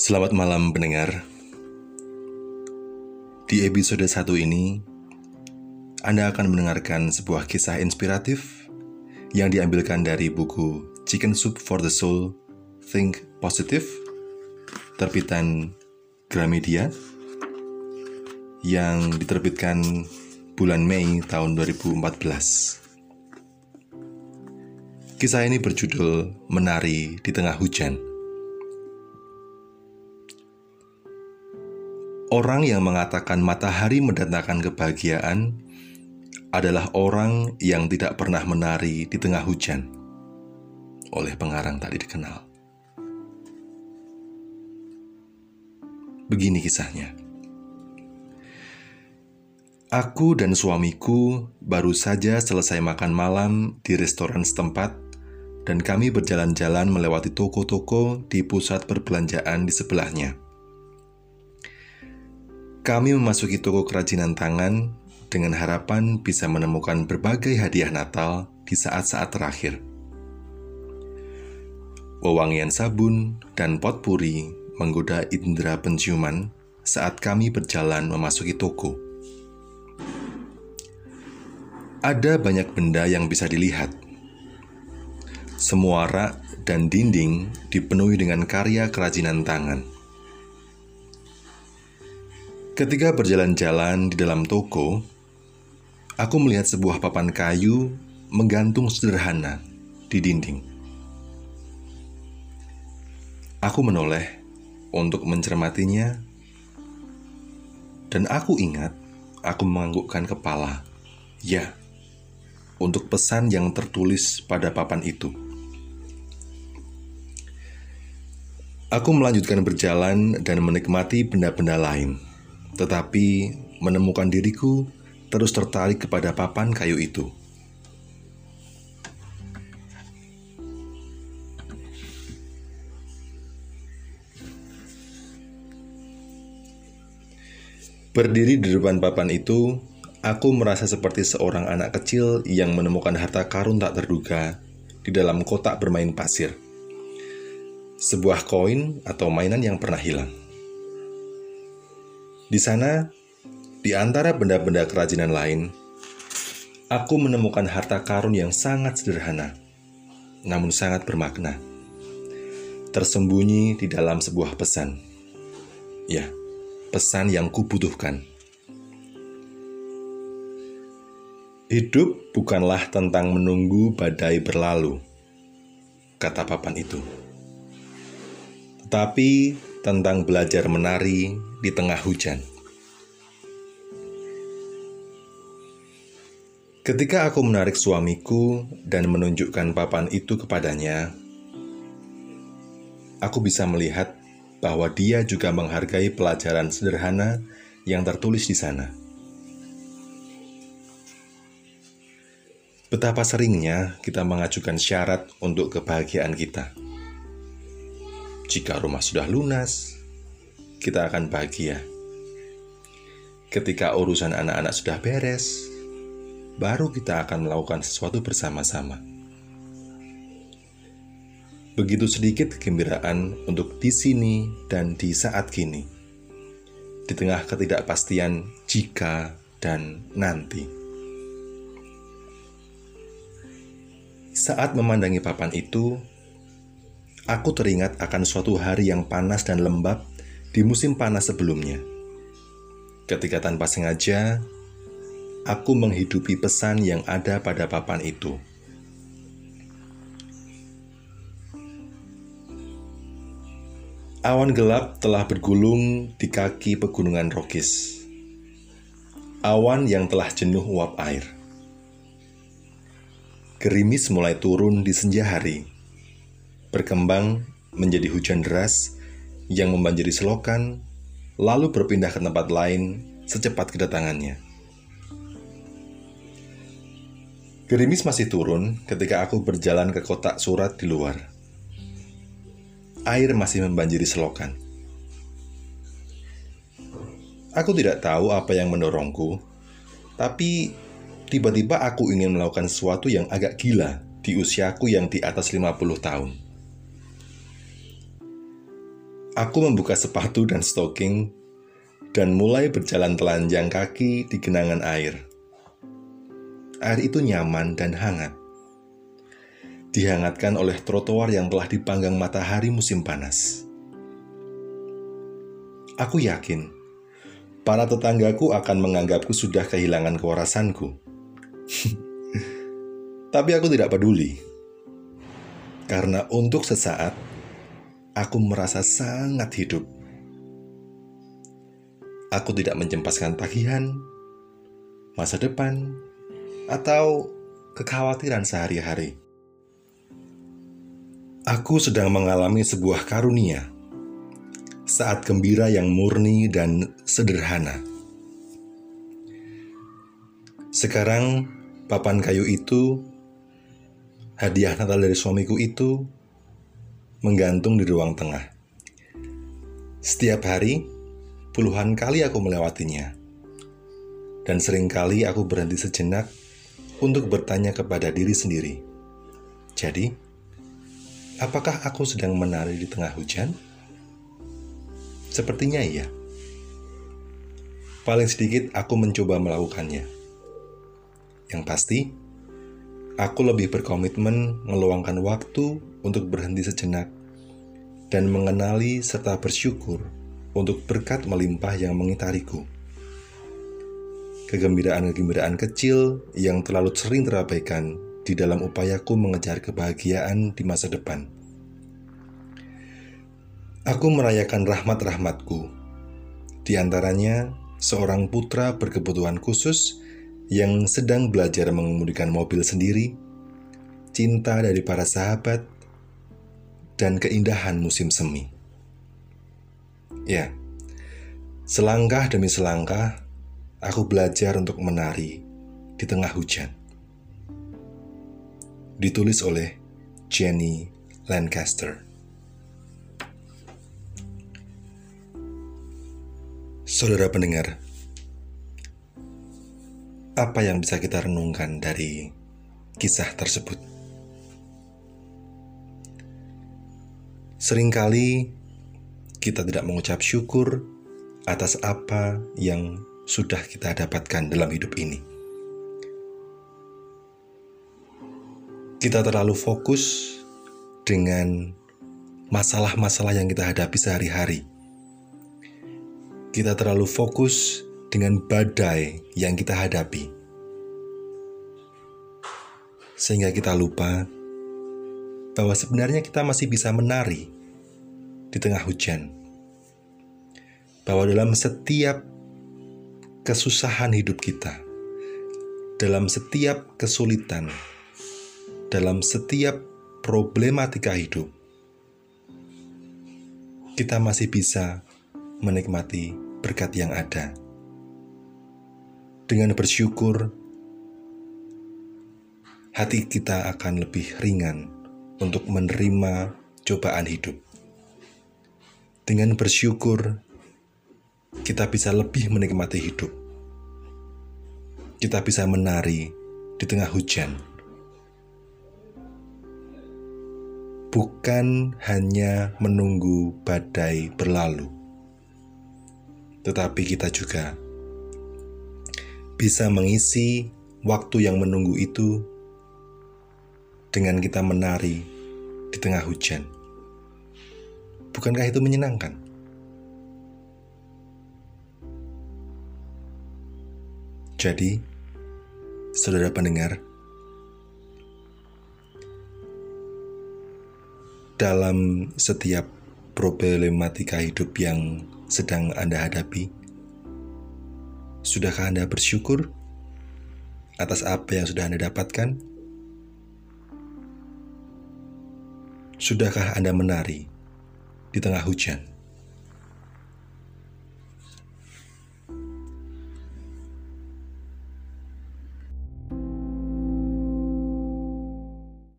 Selamat malam pendengar. Di episode satu ini, Anda akan mendengarkan sebuah kisah inspiratif yang diambilkan dari buku Chicken Soup for the Soul, Think Positive, terbitan Gramedia, yang diterbitkan bulan Mei tahun 2014. Kisah ini berjudul Menari di Tengah Hujan. Orang yang mengatakan matahari mendatangkan kebahagiaan adalah orang yang tidak pernah menari di tengah hujan oleh pengarang tadi dikenal. Begini kisahnya. Aku dan suamiku baru saja selesai makan malam di restoran setempat dan kami berjalan-jalan melewati toko-toko di pusat perbelanjaan di sebelahnya. Kami memasuki toko kerajinan tangan dengan harapan bisa menemukan berbagai hadiah Natal di saat-saat terakhir. Wewangian sabun dan pot puri menggoda indera penciuman saat kami berjalan memasuki toko. Ada banyak benda yang bisa dilihat. Semua rak dan dinding dipenuhi dengan karya kerajinan tangan. Ketika berjalan-jalan di dalam toko, aku melihat sebuah papan kayu menggantung sederhana di dinding. Aku menoleh untuk mencermatinya, dan aku ingat aku menganggukkan kepala. Ya, untuk pesan yang tertulis pada papan itu. Aku melanjutkan berjalan dan menikmati benda-benda lain tetapi menemukan diriku terus tertarik kepada papan kayu itu. Berdiri di depan papan itu, aku merasa seperti seorang anak kecil yang menemukan harta karun tak terduga di dalam kotak bermain pasir. Sebuah koin atau mainan yang pernah hilang. Di sana, di antara benda-benda kerajinan lain, aku menemukan harta karun yang sangat sederhana, namun sangat bermakna. Tersembunyi di dalam sebuah pesan. Ya, pesan yang kubutuhkan. Hidup bukanlah tentang menunggu badai berlalu, kata papan itu. Tetapi tentang belajar menari di tengah hujan. Ketika aku menarik suamiku dan menunjukkan papan itu kepadanya, aku bisa melihat bahwa dia juga menghargai pelajaran sederhana yang tertulis di sana. Betapa seringnya kita mengajukan syarat untuk kebahagiaan kita. Jika rumah sudah lunas, kita akan bahagia. Ketika urusan anak-anak sudah beres, baru kita akan melakukan sesuatu bersama-sama. Begitu sedikit kegembiraan untuk di sini dan di saat kini, di tengah ketidakpastian jika dan nanti. Saat memandangi papan itu, aku teringat akan suatu hari yang panas dan lembab di musim panas sebelumnya. Ketika tanpa sengaja, aku menghidupi pesan yang ada pada papan itu. Awan gelap telah bergulung di kaki pegunungan Rokis. Awan yang telah jenuh uap air. Gerimis mulai turun di senja hari berkembang menjadi hujan deras yang membanjiri selokan, lalu berpindah ke tempat lain secepat kedatangannya. Gerimis masih turun ketika aku berjalan ke kotak surat di luar. Air masih membanjiri selokan. Aku tidak tahu apa yang mendorongku, tapi tiba-tiba aku ingin melakukan sesuatu yang agak gila di usiaku yang di atas 50 tahun. Aku membuka sepatu dan stocking dan mulai berjalan telanjang kaki di genangan air. Air itu nyaman dan hangat. Dihangatkan oleh trotoar yang telah dipanggang matahari musim panas. Aku yakin para tetanggaku akan menganggapku sudah kehilangan kewarasanku. Tapi aku tidak peduli. Karena untuk sesaat, aku merasa sangat hidup. Aku tidak mencempaskan tagihan, masa depan, atau kekhawatiran sehari-hari. Aku sedang mengalami sebuah karunia saat gembira yang murni dan sederhana. Sekarang, papan kayu itu, hadiah Natal dari suamiku itu, menggantung di ruang tengah. Setiap hari, puluhan kali aku melewatinya. Dan sering kali aku berhenti sejenak untuk bertanya kepada diri sendiri. Jadi, apakah aku sedang menari di tengah hujan? Sepertinya iya. Paling sedikit aku mencoba melakukannya. Yang pasti, aku lebih berkomitmen meluangkan waktu untuk berhenti sejenak dan mengenali serta bersyukur untuk berkat melimpah yang mengitariku. Kegembiraan-kegembiraan kecil yang terlalu sering terabaikan di dalam upayaku mengejar kebahagiaan di masa depan. Aku merayakan rahmat-rahmatku, di antaranya seorang putra berkebutuhan khusus yang sedang belajar mengemudikan mobil sendiri, cinta dari para sahabat, dan keindahan musim semi. Ya, selangkah demi selangkah, aku belajar untuk menari di tengah hujan. Ditulis oleh Jenny Lancaster. Saudara pendengar, apa yang bisa kita renungkan dari kisah tersebut? Seringkali kita tidak mengucap syukur atas apa yang sudah kita dapatkan dalam hidup ini. Kita terlalu fokus dengan masalah-masalah yang kita hadapi sehari-hari. Kita terlalu fokus dengan badai yang kita hadapi. Sehingga kita lupa bahwa sebenarnya kita masih bisa menari di tengah hujan. Bahwa dalam setiap kesusahan hidup kita, dalam setiap kesulitan, dalam setiap problematika hidup, kita masih bisa menikmati berkat yang ada dengan bersyukur, hati kita akan lebih ringan untuk menerima cobaan hidup. Dengan bersyukur, kita bisa lebih menikmati hidup. Kita bisa menari di tengah hujan. Bukan hanya menunggu badai berlalu, tetapi kita juga bisa mengisi waktu yang menunggu itu dengan kita menari di tengah hujan. Bukankah itu menyenangkan? Jadi, saudara pendengar, dalam setiap problematika hidup yang sedang Anda hadapi, Sudahkah Anda bersyukur atas apa yang sudah Anda dapatkan? Sudahkah Anda menari di tengah hujan?